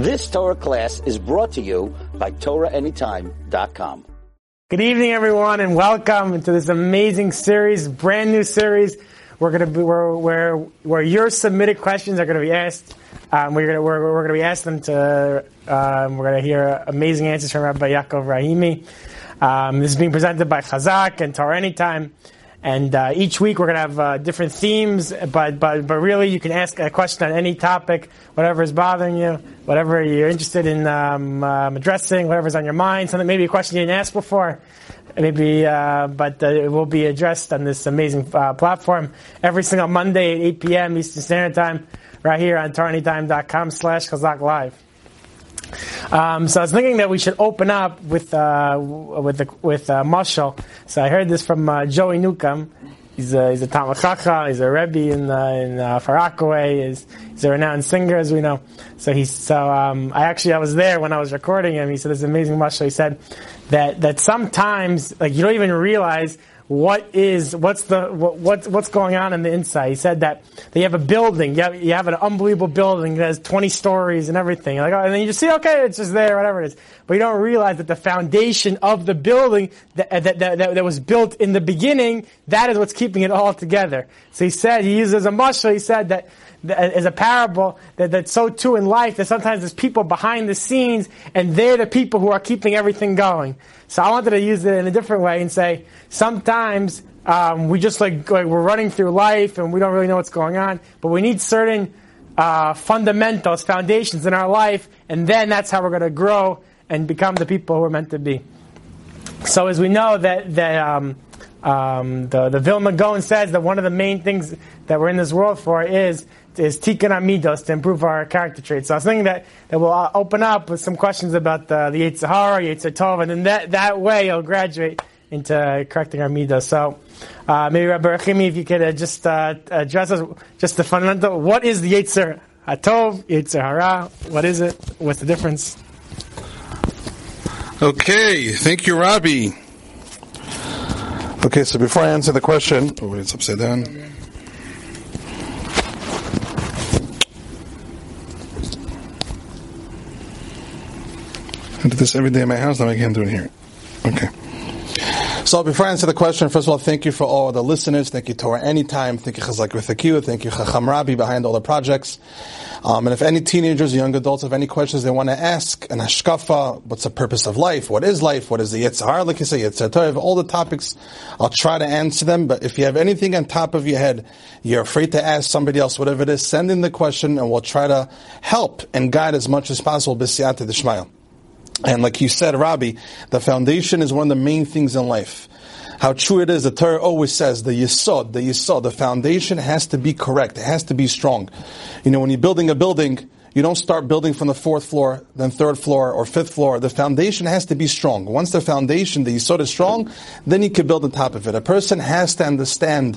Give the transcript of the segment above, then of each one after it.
This Torah class is brought to you by TorahAnytime.com. Good evening, everyone, and welcome to this amazing series, brand new series. We're going to be where where, where your submitted questions are going to be asked. Um, we're going to we're, we're going to be asking them to. Um, we're going to hear amazing answers from Rabbi Yaakov Rahimi. Um, this is being presented by Chazak and Torah Anytime. And uh, each week we're going to have uh, different themes, but, but, but really you can ask a question on any topic, whatever is bothering you, whatever you're interested in um, um, addressing, whatever's on your mind, something maybe a question you didn't ask before, maybe, uh, but uh, it will be addressed on this amazing uh, platform every single Monday at 8 p.m. Eastern Standard Time, right here on TorahAnytime.com slash Chazak Live. Um, so I was thinking that we should open up with uh, with the, with uh, Mashal. So I heard this from uh, Joey Newcomb. He's a he's a Talmid Chacham. He's a Rebbe in uh, in uh. He's, he's a renowned singer, as we know. So he's so um, I actually I was there when I was recording him. He said this amazing Mashal. He said that that sometimes like you don't even realize what is what's the what, what's what's going on in the inside. He said that they have a building. You have, you have an unbelievable building that has 20 stories and everything. Like, oh, and then you just see, okay, it's just there, whatever it is. But you don't realize that the foundation of the building that, that, that, that, was built in the beginning, that is what's keeping it all together. So he said, he uses a mushal, he said that as a parable that, that's so too in life that sometimes there's people behind the scenes and they're the people who are keeping everything going. So I wanted to use it in a different way and say sometimes um, we just like, like, we're running through life and we don't really know what's going on, but we need certain uh, fundamentals, foundations in our life, and then that's how we're going to grow and become the people who we're meant to be. So as we know that that um, um, the the Vilna Gaon says that one of the main things that we're in this world for is is tikkun hamidos to improve our character traits. So I was thinking that, that we'll uh, open up with some questions about the, the Yetzer Hara, Yetzer Tov, and then that, that way you'll graduate into correcting our midos. So uh, maybe Rabbi Rachimi, if you could uh, just uh, address us, just the fundamental, what is the Yetzer Hatov? What is it? What's the difference? Okay, thank you, Rabbi. Okay, so before I answer the question, oh it's upside down. I do this every day in my house, now I can't do it here. Okay. So before I answer the question, first of all, thank you for all the listeners. Thank you Torah Anytime. Thank you Chazak V'Thakiyu. Thank you Chacham Rabbi behind all the projects. Um, and if any teenagers or young adults have any questions they want to ask, an hashkafa, what's the purpose of life? What is life? What is the Yetzer Hara? Like you say, Tov, all the topics, I'll try to answer them. But if you have anything on top of your head, you're afraid to ask somebody else, whatever it is, send in the question and we'll try to help and guide as much as possible. B'siyata d'shmaya. And like you said, Rabbi, the foundation is one of the main things in life. How true it is, the Torah always says the yisod, the yisod, the foundation has to be correct. It has to be strong. You know, when you're building a building, you don't start building from the fourth floor, then third floor, or fifth floor. The foundation has to be strong. Once the foundation, the yisod is strong, then you can build on top of it. A person has to understand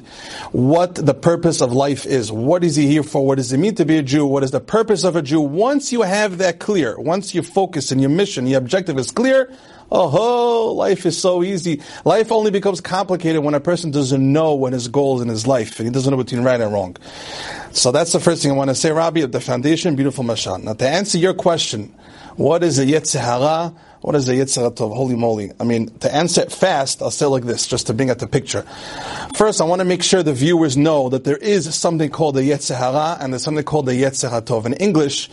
what the purpose of life is. What is he here for? What does it mean to be a Jew? What is the purpose of a Jew? Once you have that clear, once your focus and your mission, your objective is clear, Oh, ho life is so easy. Life only becomes complicated when a person doesn't know what his goals in his life and he doesn't know between right and wrong. So that's the first thing I want to say, Rabbi, of the foundation, beautiful Mashal. Now to answer your question, what is a Yetzer Hara? What is a Yetzer Tov? Holy moly. I mean, to answer it fast, I'll say like this, just to bring out the picture. First, I want to make sure the viewers know that there is something called the Yetzer Hara and there's something called the Yetzer Tov. In English,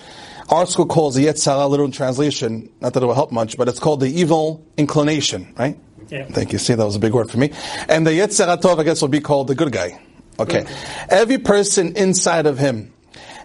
our school calls the Yetzer Hara literal translation, not that it will help much, but it's called the evil inclination, right? Yeah. Thank you. See, that was a big word for me. And the Yetzer Tov, I guess, will be called the good guy. Okay. Every person inside of him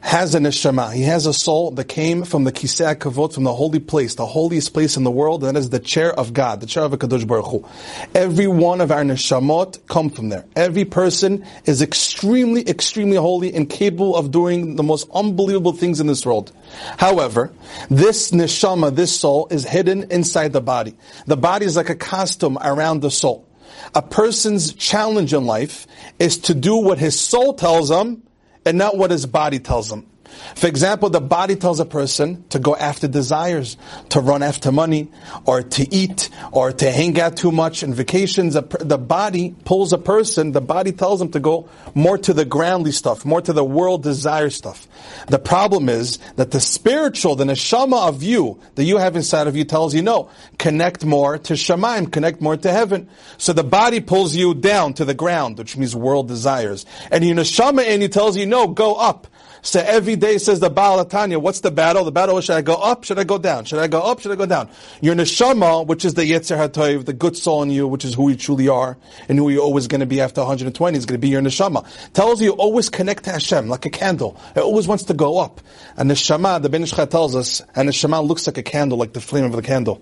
has a neshama. He has a soul that came from the Kisei Kavod, from the holy place, the holiest place in the world, and that is the chair of God, the chair of Kadosh Baruch Hu. Every one of our neshamot come from there. Every person is extremely, extremely holy and capable of doing the most unbelievable things in this world. However, this neshama, this soul, is hidden inside the body. The body is like a costume around the soul. A person's challenge in life is to do what his soul tells him and not what his body tells him. For example, the body tells a person to go after desires, to run after money, or to eat, or to hang out too much in vacations. The body pulls a person, the body tells them to go more to the groundly stuff, more to the world desire stuff. The problem is that the spiritual, the neshama of you, that you have inside of you tells you no, connect more to Shemaim, connect more to heaven. So the body pulls you down to the ground, which means world desires. And your neshama and he tells you no, go up. So every day says the Baal Tanya, what's the battle? The battle is should I go up? Should I go down? Should I go up? Should I go down? Your neshama, which is the Yetzer HaTov, the good soul in you, which is who you truly are, and who you're always going to be after 120, is going to be your neshama. Tells you always connect to Hashem, like a candle. It always wants to go up. And neshama, the Ben Ish Chai tells us, and neshama looks like a candle, like the flame of the candle.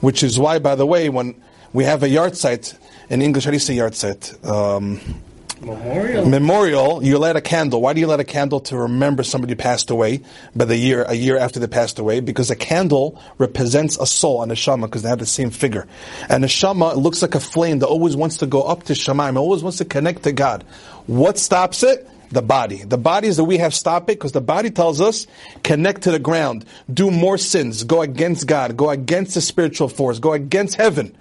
Which is why, by the way, when we have a yahrzeit, in English, how do you say yahrzeit? Um, Memorial. Memorial. You light a candle. Why do you light a candle to remember somebody who passed away? But the year, a year after they passed away, because a candle represents a soul, and a neshama, because they have the same figure. And neshama looks like a flame that always wants to go up to Shemaim, always wants to connect to God. What stops it? The body. The body is that we have stop it because the body tells us connect to the ground, do more sins, go against God, go against the spiritual force, go against heaven.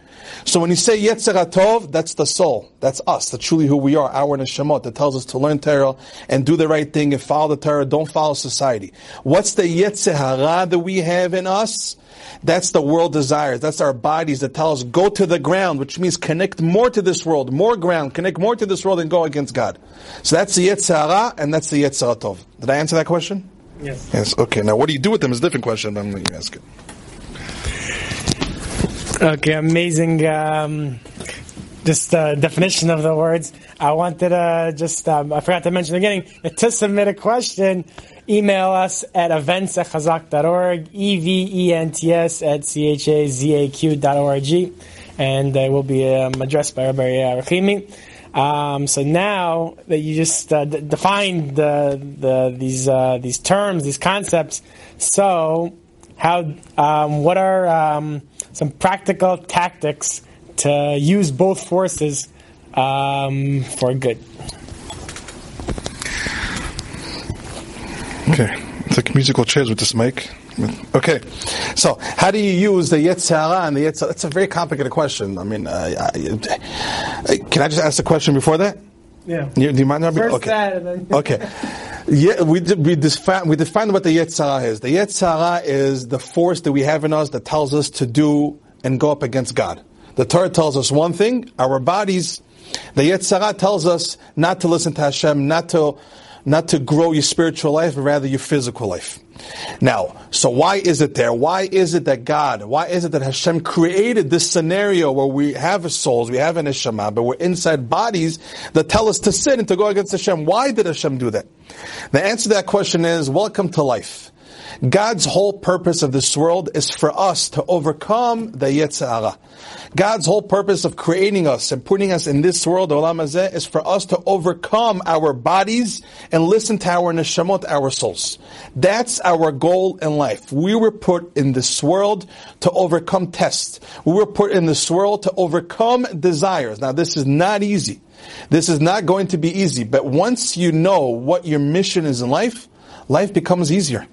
So when you say Yetzer that's the soul. That's us. That's truly who we are. Our neshamot that tells us to learn Torah and do the right thing and follow the Torah. Don't follow society. What's the Yetzer that we have in us? That's the world desires. That's our bodies that tell us go to the ground, which means connect more to this world, more ground, connect more to this world and go against God. So that's the Yetzer and that's the Yetzer Tov. Did I answer that question? Yes. Yes. Okay. Now, what do you do with them is a different question, but I'm going to ask it. Okay, amazing. Um, just uh, definition of the words. I wanted to just, um, I forgot to mention again, to submit a question, email us at events at chazak.org, E-V-E-N-T-S at C-H-A-Z-A-Q dot O-R-G, and it will be um, addressed by Rabbi Rachimi. Um, so now that you just uh, d- defined the, the, these, uh, these terms, these concepts, so how, um, what are um, some practical tactics to use both forces um, for good? Okay, it's like musical chairs with this mic. Okay, so how do you use the Yetzirah and the Yetzirah? That's a very complicated question. I mean, uh, I, can I just ask a question before that? Yeah. You, do you mind? First okay. that, then Okay. Yeah, we we define we defined what the Yetzer Hara is. The Yetzer Hara is the force that we have in us that tells us to do and go up against God. The Torah tells us one thing. Our bodies, the Yetzer Hara tells us not to listen to Hashem, not to not to grow your spiritual life, but rather your physical life. Now, so why is it there? Why is it that God, why is it that Hashem created this scenario where we have souls, we have an neshama, but we're inside bodies that tell us to sin and to go against Hashem? Why did Hashem do that? The answer to that question is, welcome to life. God's whole purpose of this world is for us to overcome the Yetzer Hara. God's whole purpose of creating us and putting us in this world, Olam Hazeh, is for us to overcome our bodies and listen to our neshamot, our souls. That's our goal in life. We were put in this world to overcome tests. We were put in this world to overcome desires. Now this is not easy. This is not going to be easy, but once you know what your mission is in life, life becomes easier.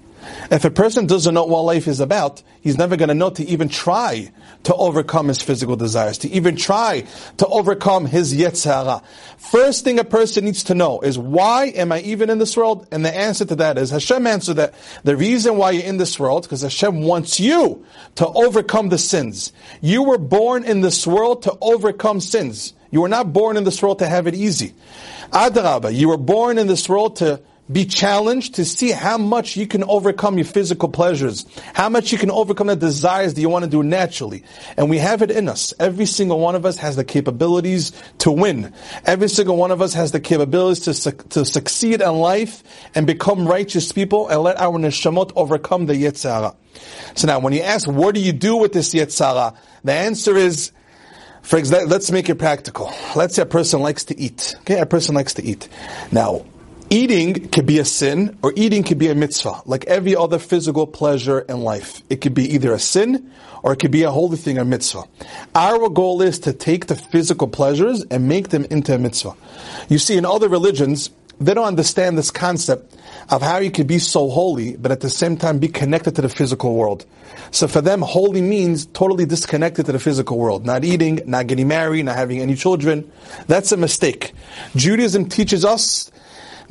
If a person doesn't know what life is about, he's never going to know to even try to overcome his physical desires, to even try to overcome his yetzer hara. First thing a person needs to know is why am I even in this world? And the answer to that is Hashem answered that the reason why you're in this world because Hashem wants you to overcome the sins. You were born in this world to overcome sins. You were not born in this world to have it easy. Adarabah, you were born in this world to be challenged to see how much you can overcome your physical pleasures, how much you can overcome the desires that you want to do naturally. And we have it in us. Every single one of us has the capabilities to win. Every single one of us has the capabilities to, to succeed in life and become righteous people and let our neshamot overcome the yetzer hara. So now, when you ask, what do you do with this yetzer hara? The answer is, for example, let's make it practical. Let's say a person likes to eat. Okay, a person likes to eat. Now, Eating could be a sin, or eating could be a mitzvah, like every other physical pleasure in life. It could be either a sin, or it could be a holy thing, a mitzvah. Our goal is to take the physical pleasures and make them into a mitzvah. You see, in other religions, they don't understand this concept of how you could be so holy, but at the same time be connected to the physical world. So for them, holy means totally disconnected to the physical world. Not eating, not getting married, not having any children. That's a mistake. Judaism teaches us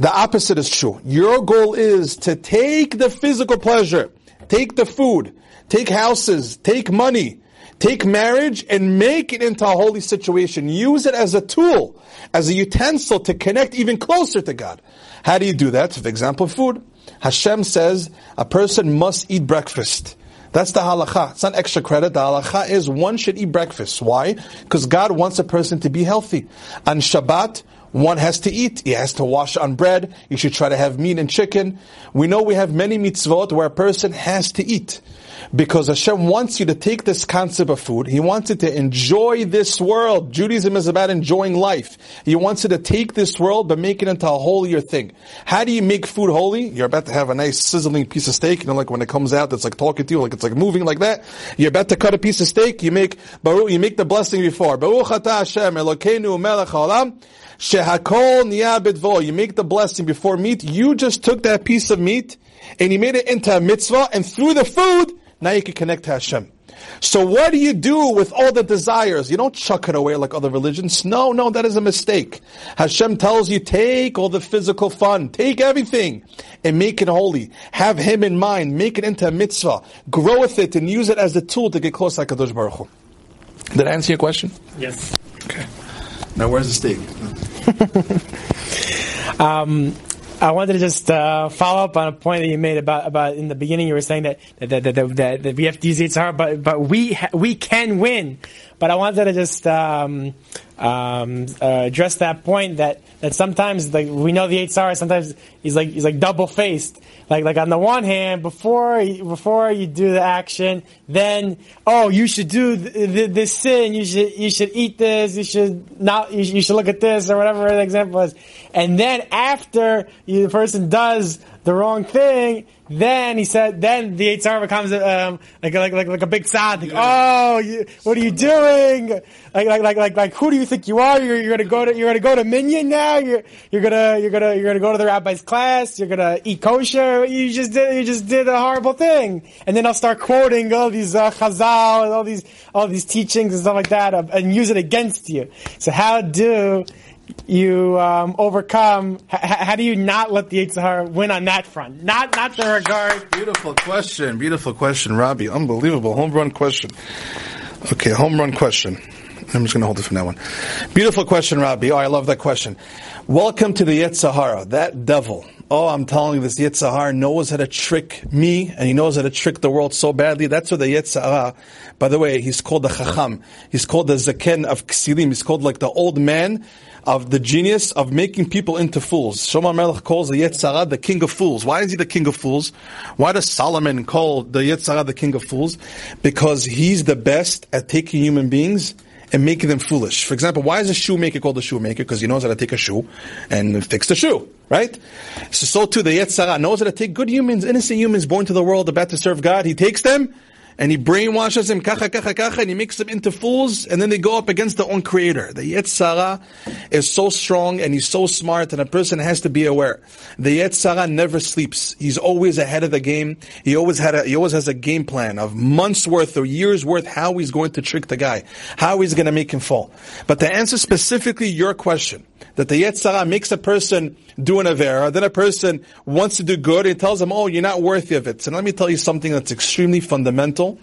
the opposite is true. Your goal is to take the physical pleasure, take the food, take houses, take money, take marriage and make it into a holy situation. Use it as a tool, as a utensil to connect even closer to God. How do you do that? For example, food. Hashem says a person must eat breakfast. That's the halacha. It's not extra credit. The halacha is one should eat breakfast. Why? Because God wants a person to be healthy. On Shabbat, one has to eat. He has to wash on bread. You should try to have meat and chicken. We know we have many mitzvot where a person has to eat because Hashem wants you to take this concept of food. He wants you to enjoy this world. Judaism is about enjoying life. He wants you to take this world but make it into a holier thing. How do you make food holy? You're about to have a nice sizzling piece of steak. You know, like when it comes out, it's like talking to you, like it's like moving like that. You're about to cut a piece of steak. You make you make the blessing before. Baruch Hashem Melech. Shehakol You make the blessing before meat. You just took that piece of meat and he made it into a mitzvah, and through the food, now you can connect to Hashem. So what do you do with all the desires? You don't chuck it away like other religions. No, no, that is a mistake. Hashem tells you, take all the physical fun, take everything, and make it holy. Have Him in mind, make it into a mitzvah, grow with it, and use it as a tool to get close to Kadosh Baruch Hu. Did I answer your question? Yes. Okay. Now where's the steak? um, I wanted to just uh, follow up on a point that you made about about in the beginning. You were saying that that that, that, that, that we have to use Yitzhar, but but we ha- we can win. But I wanted to just um, um, uh, address that point that, that sometimes like we know the Yitzhar sometimes he's like he's like double faced. Like like on the one hand, before before you do the action, then oh you should do th- th- this sin, you should you should eat this, you should not you, sh- you should look at this or whatever the example is, and then after you, the person does the wrong thing, then he said, then the Yitzhar becomes um, like, like, like, like a big sad. Like, oh, you, what are you doing? Like, like, like, like, like, who do you think you are? You're, you're gonna go to, you're gonna go to Minyan now? You're, you're gonna, you're gonna, you're gonna go to the rabbi's class? You're gonna eat kosher? You just did, you just did a horrible thing. And then I'll start quoting all these uh, chazal and all these, all these teachings and stuff like that uh, and use it against you. So how do you um, overcome? H- how do you not let the Yitzhar win on that front? Not not the regard. Beautiful question. Beautiful question, Robbie. Unbelievable home run question. Okay, home run question. I'm just going to hold it from that one. Beautiful question, Robbie. Oh, I love that question. Welcome to the Yetzer Hara, that devil. Oh, I'm telling you, this Yetzer Hara knows how to trick me, and he knows how to trick the world so badly. That's what the Yetzer Hara, by the way, he's called the Chacham. He's called the Zaken of Ksilim. He's called like the old man of the genius of making people into fools. Shlomo Melech calls the Yetzer Hara the king of fools. Why is he the king of fools? Why does Solomon call the Yetzer Hara the king of fools? Because he's the best at taking human beings and making them foolish. For example, why is a shoemaker called a shoemaker? Because he knows how to take a shoe and fix the shoe, right? So, so too the Yetzer Hara knows how to take good humans, innocent humans born to the world about to serve God. He takes them and he brainwashes him kacha, kacha, kacha, and he makes them into fools, and then they go up against their own creator. The Yetzer Hara is so strong and he's so smart, and a person has to be aware. The Yetzer Hara never sleeps. He's always ahead of the game. He always had a, he always has a game plan of months worth or years worth how he's going to trick the guy, how he's going to make him fall. But to answer specifically your question, that the Yetzer Hara makes a person do an Avera, then a person wants to do good, and tells them, oh, you're not worthy of it. So let me tell you something that's extremely fundamental,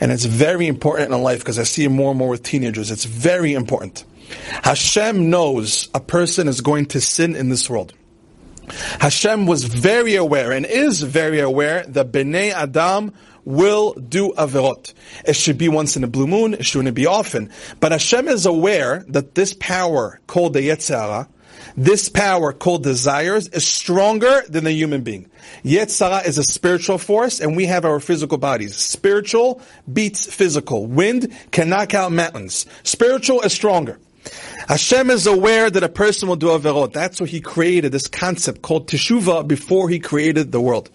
and it's very important in life, because I see it more and more with teenagers. It's very important. Hashem knows a person is going to sin in this world. Hashem was very aware and is very aware that Bnei Adam will do averot. It should be once in a blue moon, it shouldn't be often. But Hashem is aware that this power called the Yetzer Hara, this power called desires is stronger than the human being. Yetzer Hara is a spiritual force and we have our physical bodies. Spiritual beats physical. Wind can knock out mountains. Spiritual is stronger. Hashem is aware that a person will do averot. That's why He created this concept called teshuva before He created the world.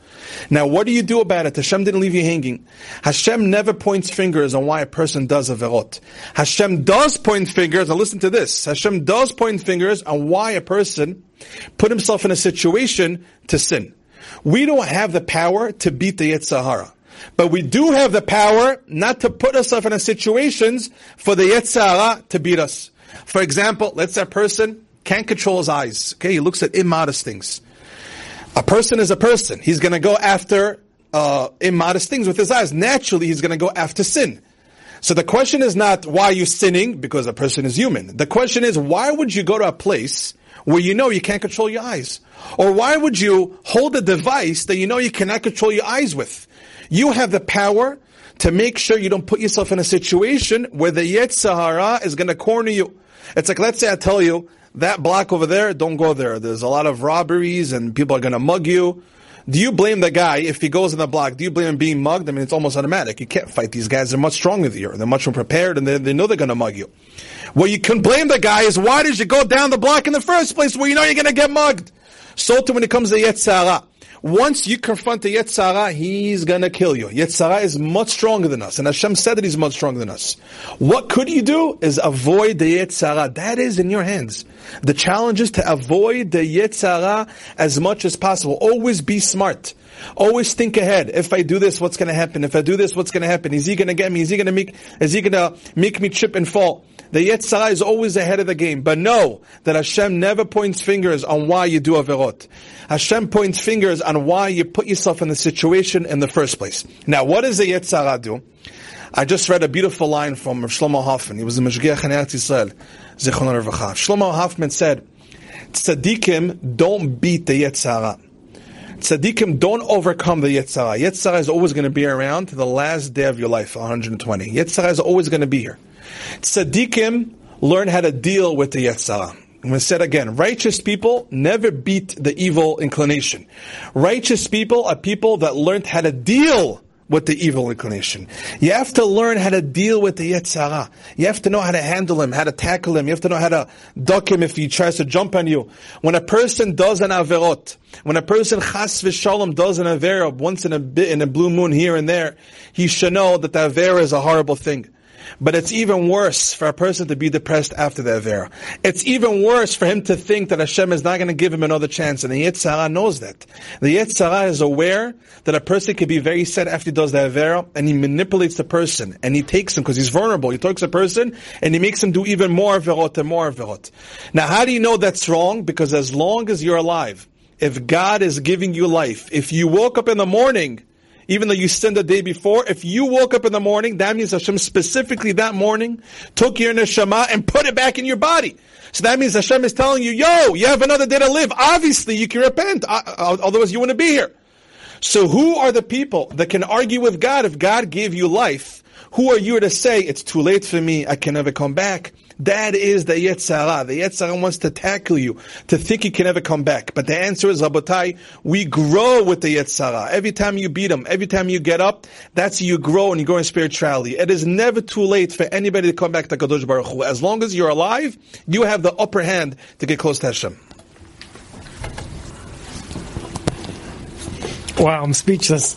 Now, what do you do about it? Hashem didn't leave you hanging. Hashem never points fingers on why a person does averot. Hashem does point fingers, and listen to this. Hashem does point fingers on why a person put himself in a situation to sin. We don't have the power to beat the Yetzer Hara. But we do have the power not to put ourselves in a situations for the Yetzer Hara to beat us. For example, let's say a person can't control his eyes. Okay, he looks at immodest things. A person is a person. He's going to go after uh, immodest things with his eyes. Naturally, he's going to go after sin. So the question is not why are you sinning because a person is human. The question is why would you go to a place where you know you can't control your eyes? Or why would you hold a device that you know you cannot control your eyes with? You have the power to make sure you don't put yourself in a situation where the Yetzer Hara is going to corner you. It's like, let's say I tell you, that block over there, don't go there. There's a lot of robberies and people are going to mug you. Do you blame the guy if he goes in the block? Do you blame him being mugged? I mean, it's almost automatic. You can't fight these guys. They're much stronger than you. They're much more prepared and they, they know they're going to mug you. What you can blame the guy is why did you go down the block in the first place where you know you're going to get mugged? So too when it comes to Yetzer Hara. Once you confront the Yetzer Hara, he's gonna kill you. Yetzer Hara is much stronger than us, and Hashem said that he's much stronger than us. What could you do is avoid the Yetzer Hara. That is in your hands. The challenge is to avoid the Yetzer Hara as much as possible. Always be smart. Always think ahead. If I do this, what's going to happen? If I do this, what's going to happen? Is he going to get me? Is he going to make? Is he going to make me trip and fall? The Yetzer Hara is always ahead of the game. But know that Hashem never points fingers on why you do averot. Hashem points fingers on why you put yourself in the situation in the first place. Now, what does the Yetzer Hara do? I just read a beautiful line from Shlomo Hoffman. He was the Mashgiach in Eretz Yisrael. Shlomo Hoffman said, Tzaddikim don't beat the Yetzer Hara. Tzaddikim don't overcome the Yetzer Hara. Yetzer Hara is always going to be around to the last day of your life, 120. Yetzer Hara is always going to be here. Tzaddikim learn how to deal with the Yetzer Hara. I'm going to say it again. Righteous people never beat the evil inclination. Righteous people are people that learned how to deal with the evil inclination. You have to learn how to deal with the Yetzer Hara. You have to know how to handle him, how to tackle him. You have to know how to duck him if he tries to jump on you. When a person does an averot, when a person chas v'shalom does an avera once in a bit, in a blue moon here and there, he should know that the avera is a horrible thing. But it's even worse for a person to be depressed after the Avera. It's even worse for him to think that Hashem is not going to give him another chance. And the Yetzer Hara knows that. The Yetzer Hara is aware that a person can be very sad after he does the Avera, and he manipulates the person, and he takes him, because he's vulnerable, he takes a person, and he makes him do even more Averot and more Averot. Now how do you know that's wrong? Because as long as you're alive, if God is giving you life, if you woke up in the morning, even though you sinned the day before, if you woke up in the morning, that means Hashem specifically that morning took your neshama and put it back in your body. So that means Hashem is telling you, yo, you have another day to live. Obviously, you can repent. Uh, uh, otherwise, you wouldn't be here. So who are the people that can argue with God if God gave you life? Who are you to say, it's too late for me, I can never come back? That is the Yetzer The Yetzer wants to tackle you, to think you can never come back. But the answer is, Rabotai, we grow with the Yetzer Every time you beat them, every time you get up, that's you grow and you grow in spirituality. It is never too late for anybody to come back to Kadosh Baruch Hu. As long as you're alive, you have the upper hand to get close to Hashem. Wow, I'm speechless.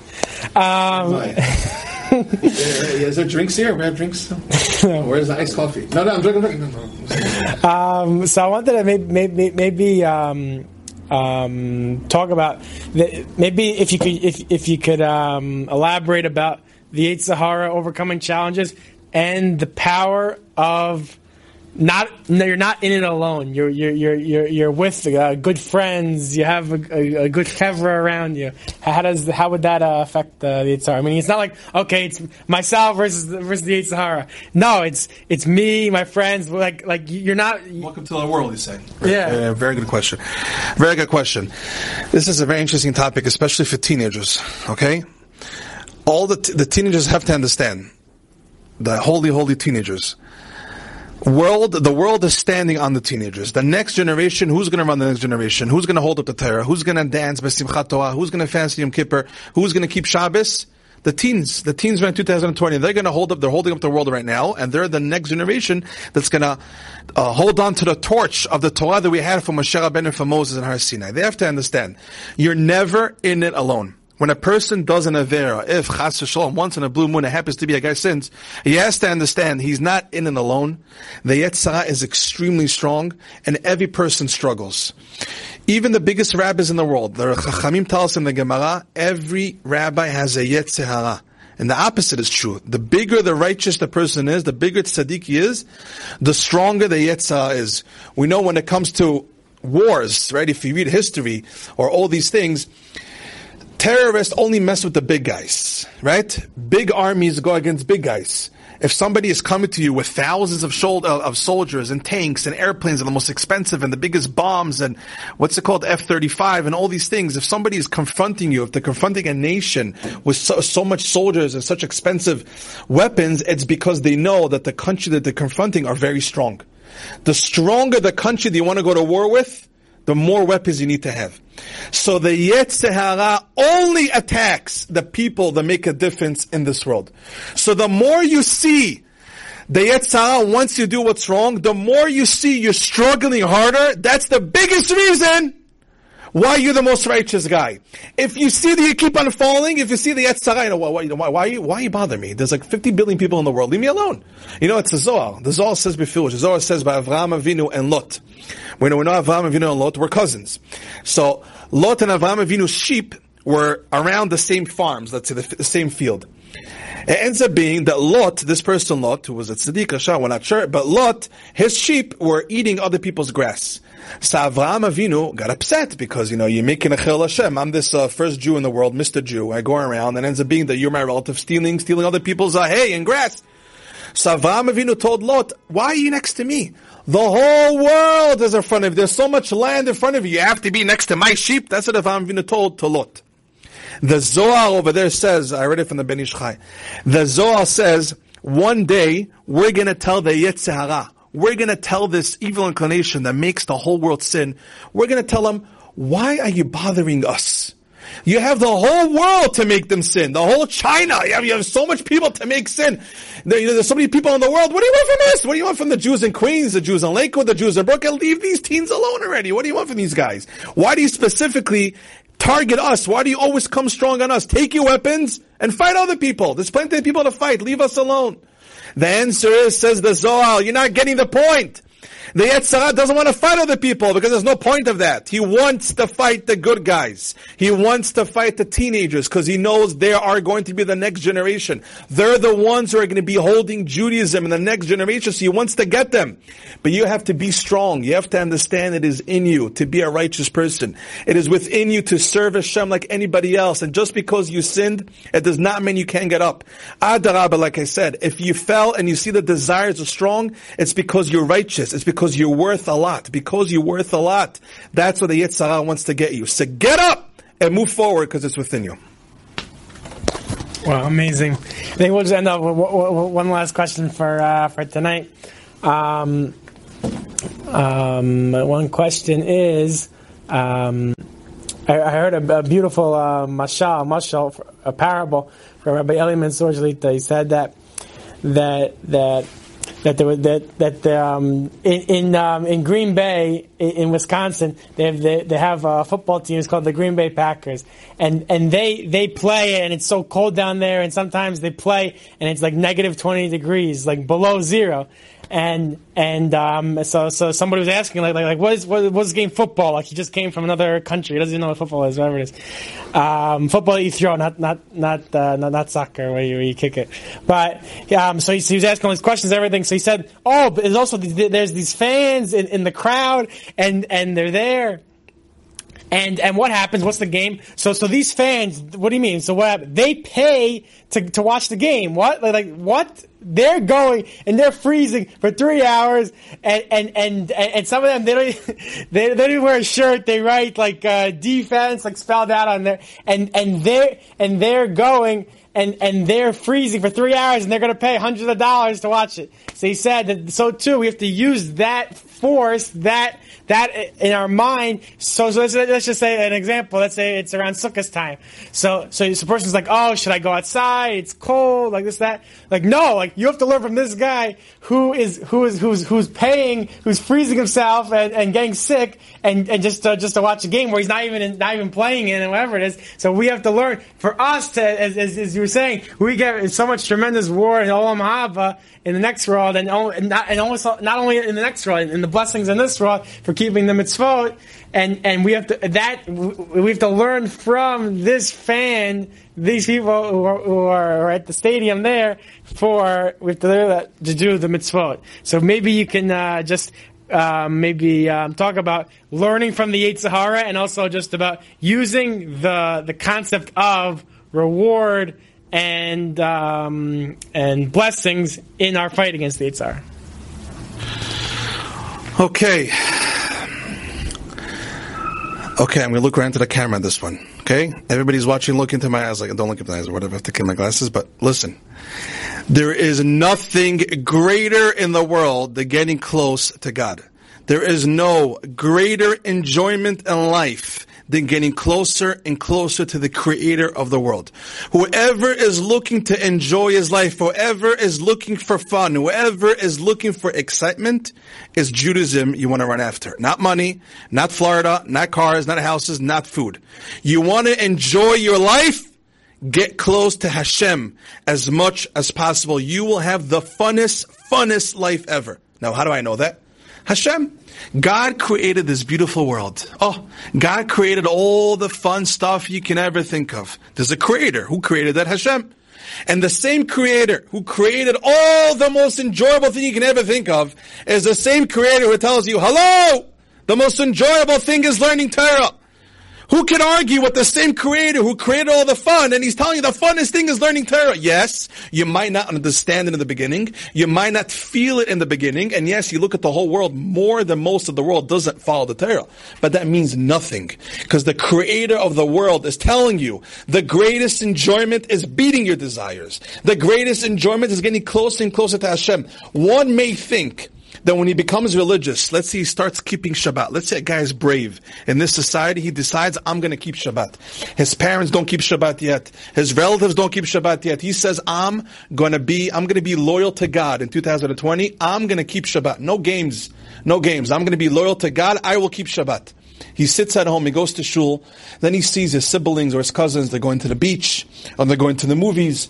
Um, is there drinks here? We have drinks. no. Where's the iced coffee? No, no, I'm drinking. drinking. No, no. Um, so I wanted to maybe maybe, maybe um, um, talk about the, maybe if you could if if you could um, elaborate about the Yetzer Hara overcoming challenges and the power of not no, you're not in it alone. You're you're you're you're, you're with uh, good friends. You have a, a, a, good chevra around you. How does how would that uh, affect uh, the Yetzer I mean, it's not like okay, it's myself versus versus the Yetzer No, it's it's me, my friends. Like like you're not. Welcome to the world. You say. Yeah. very good question. Very good question. This is a very interesting topic, especially for teenagers. Okay, all the t- the teenagers have to understand the holy holy teenagers world, the world is standing on the teenagers. The next generation, who's going to run the next generation? Who's going to hold up the Torah? Who's going to dance Besimchat Torah? Who's going to fancy Yom Kippur? Who's going to keep Shabbos? the teens, the teens in 2020, they're going to hold up, they're holding up the world right now, and they're the next generation that's going to uh, hold on to the torch of the Torah that we had from Moshe Rabbeinu from Moses and Har Sinai. They have to understand, you're never in it alone. When a person does an Avera, if Chas Shalom, once in a blue moon, it happens to be a guy sins, he has to understand he's not in it alone. The Yetzer Hara is extremely strong, and every person struggles. Even the biggest rabbis in the world, the Chachamim tell us in the Gemara, every rabbi has a Yetzer Hara. And the opposite is true. The bigger the righteous the person is, the bigger tzaddik he is, the stronger the Yetzer Hara is. We know when it comes to wars, right? If you read history or all these things, terrorists only mess with the big guys, right? Big armies go against big guys. If somebody is coming to you with thousands of, shoulder, uh, of soldiers and tanks and airplanes and the most expensive and the biggest bombs and what's it called F-35 and all these things, if somebody is confronting you, if they're confronting a nation with so, so much soldiers and such expensive weapons, it's because they know that the country that they're confronting are very strong. The stronger the country that you want to go to war with, the more weapons you need to have. So the Yetzer Hara only attacks the people that make a difference in this world. So the more you see the Yetzer Hara once you do what's wrong, the more you see you're struggling harder, that's the biggest reason why you're the most righteous guy. If you see that you keep on falling, if you see the Yetzer Hara, you know, why, why, why, you, why you bother me? There's like 50 billion people in the world. Leave me alone. You know, it's the Zohar. The Zohar says before, the Zohar says by Avraham Avinu and Lot. We know, we know Avraham Avinu and Lot were cousins. So Lot and Avraham Avinu's sheep were around the same farms, let's say the, the same field. It ends up being that Lot, this person Lot, who was a tzaddik, Shah, we're not sure, but Lot, his sheep were eating other people's grass. So Avraham Avinu got upset because, you know, you're making a chillul Hashem. I'm this uh, first Jew in the world, Mr. Jew. I go around and ends up being that you're my relative stealing, stealing other people's uh, hay and grass. So Avraham Avinu told Lot, why are you next to me? The whole world is in front of you. There's so much land in front of you. You have to be next to my sheep. That's what Avraham Avinu told to Lot. The Zohar over there says, I read it from the Ben Ish Chai. The Zohar says, one day we're going to tell the Yetzer Hara, we're going to tell this evil inclination that makes the whole world sin, we're going to tell them, why are you bothering us? You have the whole world to make them sin. The whole China. You have, you have so much people to make sin. There, you know, there's so many people in the world. What do you want from us? What do you want from the Jews in Queens, the Jews in Lakewood, the Jews in Brooklyn? Leave these teens alone already. What do you want from these guys? Why do you specifically target us? Why do you always come strong on us? Take your weapons and fight other people. There's plenty of people to fight. Leave us alone. The answer is, says the Zohar, you're not getting the point. The Yetzer Hara doesn't want to fight other people because there's no point of that. He wants to fight the good guys. He wants to fight the teenagers because he knows they are going to be the next generation. They're the ones who are going to be holding Judaism in the next generation, so he wants to get them. But you have to be strong. You have to understand it is in you to be a righteous person. It is within you to serve Hashem like anybody else. And just because you sinned, it does not mean you can't get up. Adarabah, like I said, if you fell and you see the desires are strong, it's because you're righteous. It's because because you're worth a lot. Because you're worth a lot. That's what the Yetzer Hara wants to get you. So get up and move forward because it's within you. Wow, amazing. I think we'll just end up with one last question for uh, for tonight. Um, um, one question is, um, I, I, heard a, a beautiful uh, mashal, mashal, a parable from Rabbi Eli Mansour He said that that that that there was that that um, in in, um, in, Green Bay in, in, Wisconsin they have they, they have a football team. It's called the Green Bay Packers, and and they they play and it's so cold down there, and sometimes they play and it's like negative twenty degrees, like below zero, and and um, so so somebody was asking like like, like what is what, what's game football? Like he just came from another country. He doesn't even know what football is whatever it is. Um, football you throw not not not uh, not, not soccer where you, where you kick it. But um, so, he, he was asking all these questions everything. So he said oh but there's also there's these fans in, in the crowd and and they're there and and what happens? What's the game? So so these fans, what do you mean? So what? They pay to to watch the game. What? Like, what? They're going and they're freezing for three hours, and and and, and some of them they don't they, they don't even wear a shirt. They write like uh, defense like spelled out on there, and and they and they're going and, and they're freezing for three hours and they're going to pay hundreds of dollars to watch it. So he said that so too we have to use that force that that in our mind. So, so let's, let's just say an example. Let's say it's around Sukkot time. So so the person's like, oh, should I go outside? It's cold, like this that. Like no, like you have to learn from this guy who is who is who's who's paying, who's freezing himself and, and getting sick, and, and just uh, just to watch a game where he's not even not even playing in and whatever it is. So we have to learn. For us to, as, as, as you saying, we get so much tremendous war and olam haba in the next world, and, and not and almost not only in the next world, in the blessings in this world for keeping the mitzvot, and and we have to that we have to learn from this fan, these people who are, who are at the stadium there for we have to learn that to do the mitzvot. So maybe you can uh, just. Um, maybe um, talk about learning from the Yetzer Hara and also just about using the the concept of reward and um, and blessings in our fight against the Hara. Okay. Okay, I'm going to look right into the camera on this one. Okay? Everybody's watching, look into my eyes. Like, don't look into my eyes or whatever. I have to get my glasses. But listen. There is nothing greater in the world than getting close to God. There is no greater enjoyment in life than getting closer and closer to the creator of the world. Whoever is looking to enjoy his life, whoever is looking for fun, whoever is looking for excitement is Judaism you want to run after. Not money, not Florida, not cars, not houses, not food. You want to enjoy your life? Get close to Hashem as much as possible. You will have the funnest, funnest life ever. Now, how do I know that? Hashem. God created this beautiful world. Oh, God created all the fun stuff you can ever think of. There's a creator who created that, Hashem. And the same creator who created all the most enjoyable thing you can ever think of is the same creator who tells you, hello, the most enjoyable thing is learning Torah. Who can argue with the same creator who created all the fun and he's telling you the funnest thing is learning Torah? Yes, you might not understand it in the beginning. You might not feel it in the beginning. And yes, you look at the whole world more than most of the world doesn't follow the Torah. But that means nothing. Because the creator of the world is telling you the greatest enjoyment is beating your desires. The greatest enjoyment is getting closer and closer to Hashem. One may think that when he becomes religious, let's say he starts keeping Shabbat. Let's say a guy is brave. In this society, he decides, I'm going to keep Shabbat. His parents don't keep Shabbat yet. His relatives don't keep Shabbat yet. He says, I'm going to be, I'm going to be loyal to God in 2020. I'm going to keep Shabbat. No games. No games. I'm going to be loyal to God. I will keep Shabbat. He sits at home, he goes to shul, then he sees his siblings or his cousins, they're going to the beach, or they're going to the movies.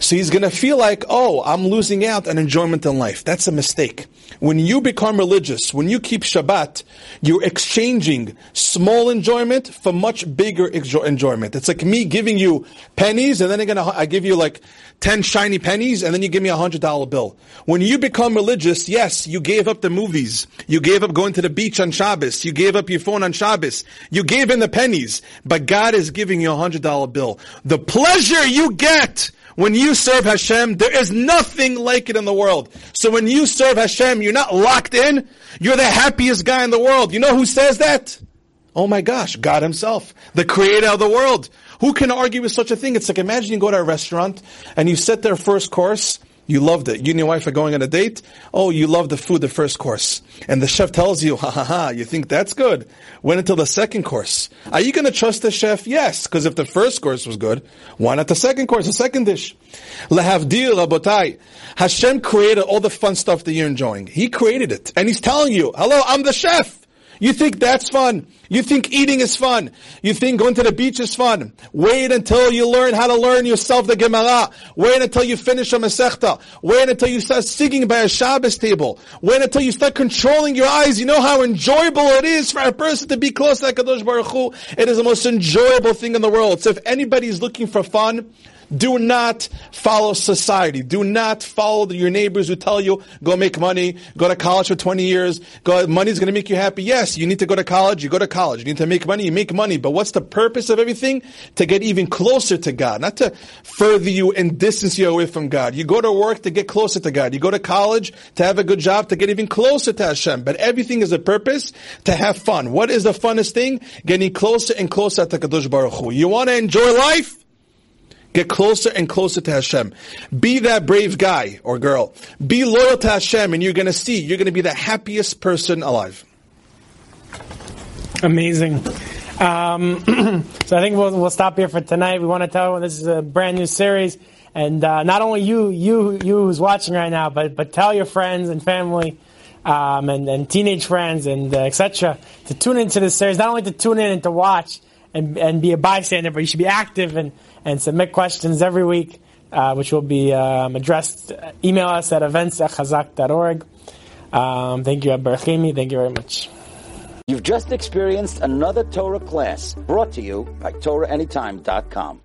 So he's gonna feel like, oh, I'm losing out on enjoyment in life. That's a mistake. When you become religious, when you keep Shabbat, you're exchanging small enjoyment for much bigger enjoyment. It's like me giving you pennies, and then I give you like 10 shiny pennies and then you give me a hundred dollar bill. When you become religious, yes, you gave up the movies. You gave up going to the beach on Shabbos. You gave up your phone on Shabbos. You gave in the pennies, but God is giving you a hundred dollar bill. The pleasure you get when you serve Hashem, there is nothing like it in the world. So when you serve Hashem, you're not locked in. You're the happiest guy in the world. You know who says that? Oh my gosh, God himself, the creator of the world. Who can argue with such a thing? It's like imagine you go to a restaurant and you set their first course. You loved it. You and your wife are going on a date. Oh, you love the food, the first course. And the chef tells you, ha ha ha, you think that's good. Wait until the second course. Are you going to trust the chef? Yes, because if the first course was good, why not the second course, the second dish? Lahavdil, rabotai. Hashem created all the fun stuff that you're enjoying. He created it. And he's telling you, hello, I'm the chef. You think that's fun. You think eating is fun. You think going to the beach is fun. Wait until you learn how to learn yourself the Gemara. Wait until you finish a Masechta. Wait until you start singing by a Shabbos table. Wait until you start controlling your eyes. You know how enjoyable it is for a person to be close to Kadosh Baruch Hu. It is the most enjoyable thing in the world. So if anybody is looking for fun, do not follow society. Do not follow your neighbors who tell you, go make money, go to college for 20 years, go, money's gonna make you happy. Yes, you need to go to college, you go to college. You need to make money, you make money. But what's the purpose of everything? To get even closer to God, not to further you and distance you away from God. You go to work to get closer to God. You go to college to have a good job, to get even closer to Hashem. But everything is a purpose to have fun. What is the funnest thing? Getting closer and closer to Kadosh Baruch Hu. You want to enjoy life? Get closer and closer to Hashem. Be that brave guy or girl. Be loyal to Hashem, and you're going to see, you're going to be the happiest person alive. Amazing. Um, so I think we'll, we'll stop here for tonight. We want to tell this is a brand new series, and uh, not only you, you, you who's watching right now, but but tell your friends and family. Um, and, and teenage friends and uh, etc. to tune into this series. Not only to tune in and to watch and, and be a bystander, but you should be active and, and submit questions every week, uh, which will be um, addressed. Email us at events at chazak.org. Um, thank you, Abarchimi. Thank you very much. You've just experienced another Torah class brought to you by TorahAnytime.com.